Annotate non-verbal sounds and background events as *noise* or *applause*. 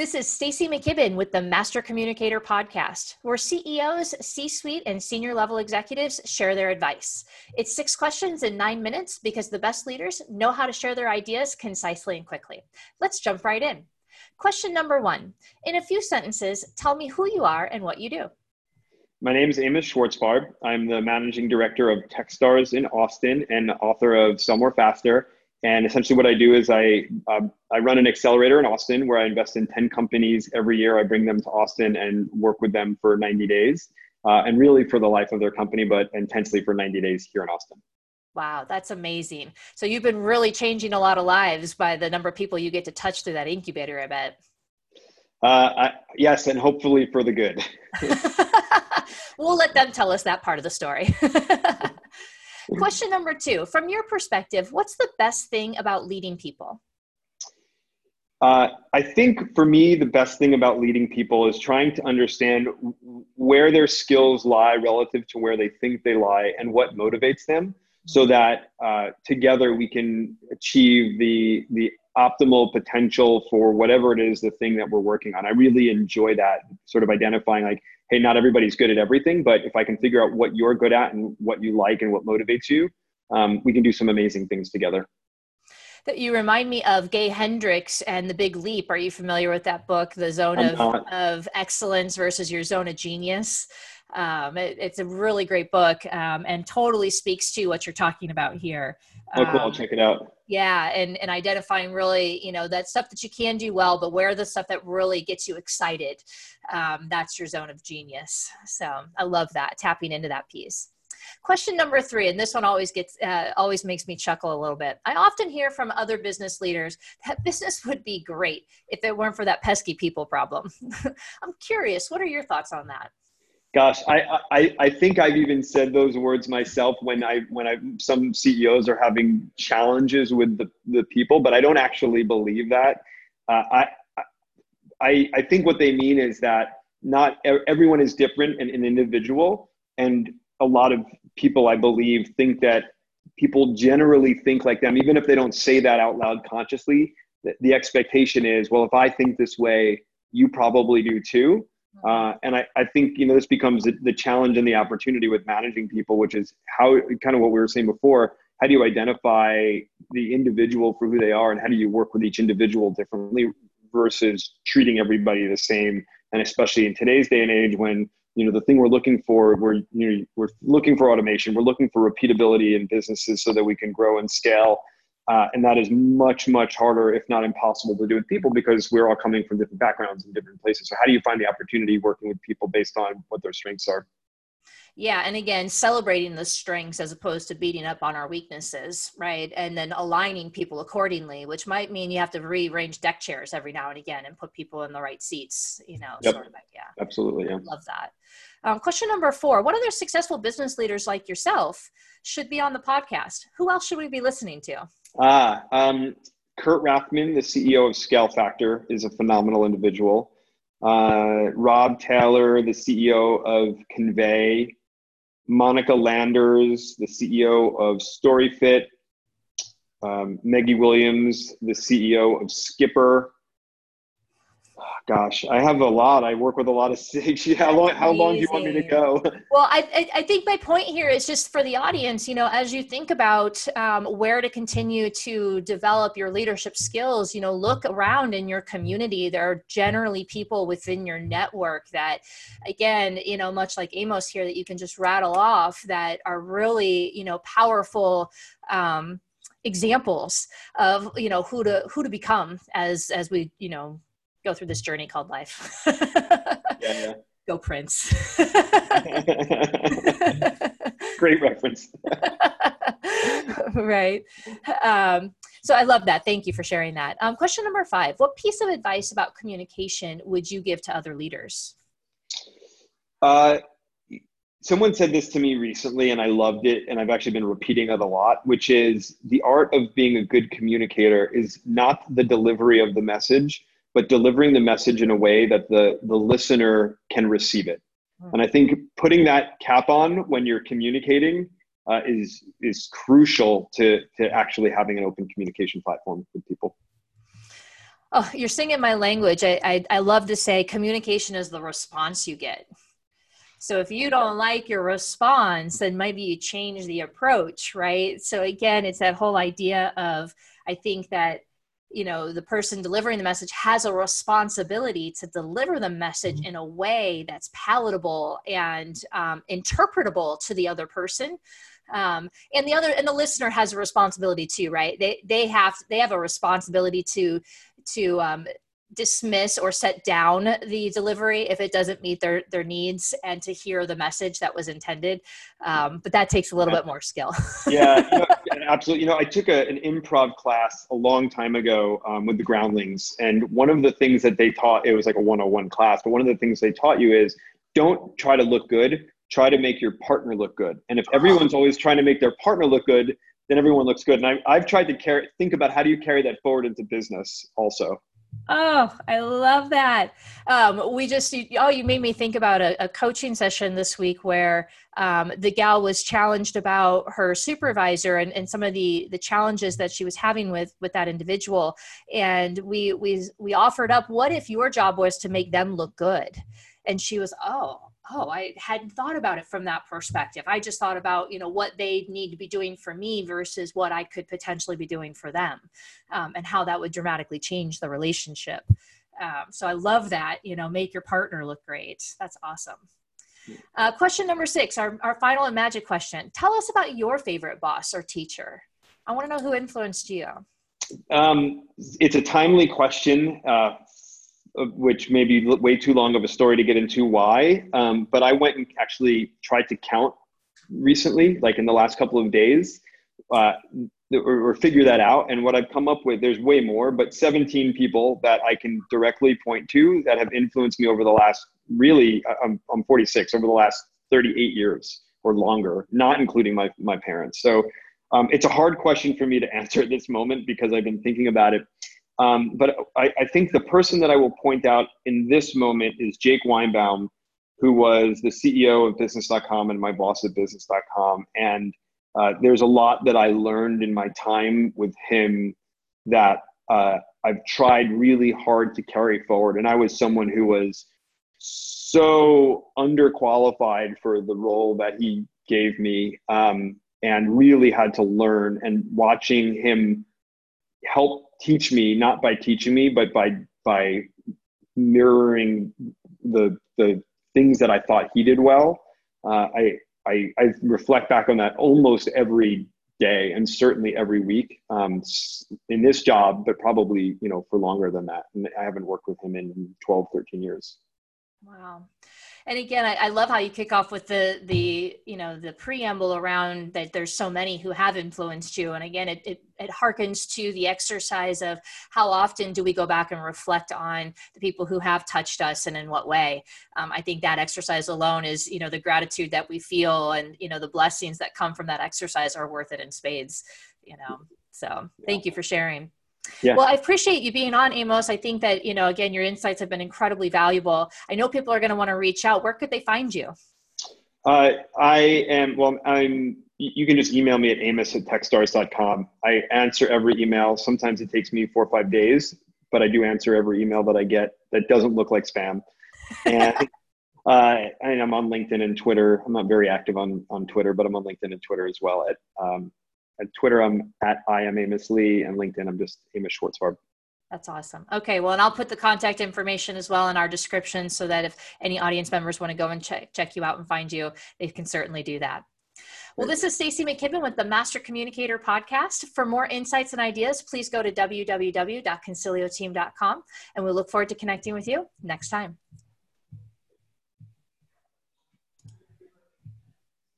This is Stacy McKibben with the Master Communicator podcast, where CEOs, C-suite, and senior level executives share their advice. It's six questions in nine minutes because the best leaders know how to share their ideas concisely and quickly. Let's jump right in. Question number one In a few sentences, tell me who you are and what you do. My name is Amos Schwartzfarb. I'm the managing director of Techstars in Austin and author of More Faster and essentially, what I do is I uh, I run an accelerator in Austin where I invest in ten companies every year. I bring them to Austin and work with them for ninety days, uh, and really for the life of their company, but intensely for ninety days here in Austin. Wow, that's amazing. So you've been really changing a lot of lives by the number of people you get to touch through that incubator. I bet. Uh, I, yes, and hopefully for the good. *laughs* we'll let them tell us that part of the story. *laughs* Question number two From your perspective, what's the best thing about leading people? Uh, I think for me, the best thing about leading people is trying to understand where their skills lie relative to where they think they lie and what motivates them so that uh, together we can achieve the, the optimal potential for whatever it is the thing that we're working on. I really enjoy that sort of identifying like, hey, not everybody's good at everything, but if I can figure out what you're good at and what you like and what motivates you, um, we can do some amazing things together. That you remind me of Gay Hendricks and The Big Leap. Are you familiar with that book, The Zone of, of Excellence versus Your Zone of Genius? Um, it, it's a really great book um, and totally speaks to what you're talking about here. Oh, cool. I'll um, check it out. Yeah. And, and identifying really, you know, that stuff that you can do well, but where the stuff that really gets you excited. Um, that's your zone of genius. So I love that, tapping into that piece. Question number three, and this one always gets uh, always makes me chuckle a little bit. I often hear from other business leaders that *laughs* business would be great if it weren't for that pesky people problem. *laughs* I'm curious, what are your thoughts on that? Gosh, I, I I think I've even said those words myself when I when I some CEOs are having challenges with the, the people, but I don't actually believe that. Uh, I, I I think what they mean is that not everyone is different and an individual, and a lot of people I believe think that people generally think like them, even if they don't say that out loud consciously. The, the expectation is, well, if I think this way, you probably do too uh, and I, I think you know this becomes the, challenge and the opportunity with managing people, which is how kind of what we were saying before. How do you identify the individual for who they are, and how do you work with each individual differently versus treating everybody the same? And especially in today's day and age, when you know the thing we're looking for, we're you know we're looking for automation, we're looking for repeatability in businesses so that we can grow and scale. Uh, and that is much, much harder, if not impossible, to do with people because we're all coming from different backgrounds and different places. So, how do you find the opportunity working with people based on what their strengths are? Yeah, and again, celebrating the strengths as opposed to beating up on our weaknesses, right? And then aligning people accordingly, which might mean you have to rearrange deck chairs every now and again and put people in the right seats, you know, yep. sort of idea. Absolutely, yeah. Love that. Um, question number four What other successful business leaders like yourself should be on the podcast? Who else should we be listening to? Ah, um, Kurt Rathmann, the CEO of Scale Factor, is a phenomenal individual. Uh, Rob Taylor, the CEO of Convey. Monica Landers, the CEO of StoryFit. Um, Maggie Williams, the CEO of Skipper gosh, I have a lot. I work with a lot of *laughs* cities. How long, how long do you want me to go? Well, I, I think my point here is just for the audience, you know, as you think about um, where to continue to develop your leadership skills, you know, look around in your community. There are generally people within your network that, again, you know, much like Amos here, that you can just rattle off that are really, you know, powerful. Um, examples of you know who to who to become as as we you know go through this journey called life. yeah, yeah. *laughs* Go Prince. *laughs* Great reference. *laughs* right. Um, so I love that. Thank you for sharing that. Um, question number five What piece of advice about communication would you give to other leaders? Uh, someone said this to me recently and I loved it. And I've actually been repeating it a lot, which is the art of being a good communicator is not the delivery of the message, but delivering the message in a way that the, the listener can receive it. Hmm. And I think putting that cap on when you're communicating uh, is is crucial to to actually having an open communication platform with people. Oh, you're singing my language. I, I, I love to say communication is the response you get. So if you don't like your response, then maybe you change the approach, right? So again, it's that whole idea of I think that you know the person delivering the message has a responsibility to deliver the message mm-hmm. in a way that's palatable and um, interpretable to the other person. Um, and the other and the listener has a responsibility too right? They they have they have a responsibility to to um, dismiss or set down the delivery if it doesn't meet their their needs and to hear the message that was intended. Um, but that takes a little bit more skill. Yeah absolutely you know i took a, an improv class a long time ago um, with the groundlings and one of the things that they taught it was like a 101 class but one of the things they taught you is don't try to look good try to make your partner look good and if everyone's always trying to make their partner look good then everyone looks good and I, i've tried to carry think about how do you carry that forward into business also Oh, I love that. Um, we just, oh, you made me think about a, a coaching session this week where um, the gal was challenged about her supervisor and, and some of the the challenges that she was having with with that individual. And we we we offered up, what if your job was to make them look good? And she was, oh, oh i hadn't thought about it from that perspective. I just thought about you know what they need to be doing for me versus what i could potentially be doing for them um, and how that would dramatically change the relationship. Um, so i love that you know make your partner look great. That's awesome. Uh, question number six our, our final and magic question. Tell us about your favorite boss or teacher. I want to know who influenced you. Um, it's a timely question uh, which may be way too long of a story to get into why. Um, but I went and actually tried to count recently, like in the last couple of days, uh, or, or, figure that out. And what I've come up with, there's way more, but 17 people that I can directly point to that have influenced me over the last really, I'm, I'm 46, over the last 38 years or longer, not including my, my parents. So um, it's a hard question for me to *laughs* answer at this moment because I've been thinking about it um, but I, I, think the person that I will point out in this moment is Jake Winebaum, who was the CEO of Business.com and my boss at Business.com. And uh, there's a lot that I learned in my time with him that uh, I've tried really hard to carry forward. And I was someone who was so underqualified for the role that he gave me um, and really had to learn. And watching him help teach me not by teaching me but by by mirroring the the things that I thought he did well. Uh, I, I I reflect back on that almost every day and certainly every week um, in this job, but probably you know for longer than that. And I haven't worked with him in 12, 13 years. Wow and again I, I, love how you kick off with the the you know the preamble around that there's so many who have influenced you. And again it, it it harkens to the exercise of how often do we go back and reflect on the people who have touched us and in what way. Um, i think that exercise alone is you know the gratitude that we feel and you know the blessings that come from that exercise are worth it in spades you know. So thank you for sharing yeah. Well, I appreciate you being on, Amos. I think that, you know, again, your insights have been incredibly valuable. I know people are going to want to reach out. Where could they find you? Uh, I am, well, I'm, you can just email me at amos at techstars.com. I answer every email. Sometimes it takes me four or five days, but I do answer every email that I get that doesn't look like spam. And, *laughs* uh, and I'm on LinkedIn and Twitter. I'm not very active on, on Twitter, but I'm on LinkedIn and Twitter as well at um, at Twitter, I'm at I am Amos Lee, and LinkedIn, I'm just Amos Schwartzfarb. That's awesome. Okay, well, and I'll put the contact information as well in our description so that if any audience members want to go and check check you out and find you, they can certainly do that. Well, this is Stacy McKibben with the Master Communicator podcast. For more insights and ideas, please go to www.concilioteam.com and we look forward to connecting with you next time.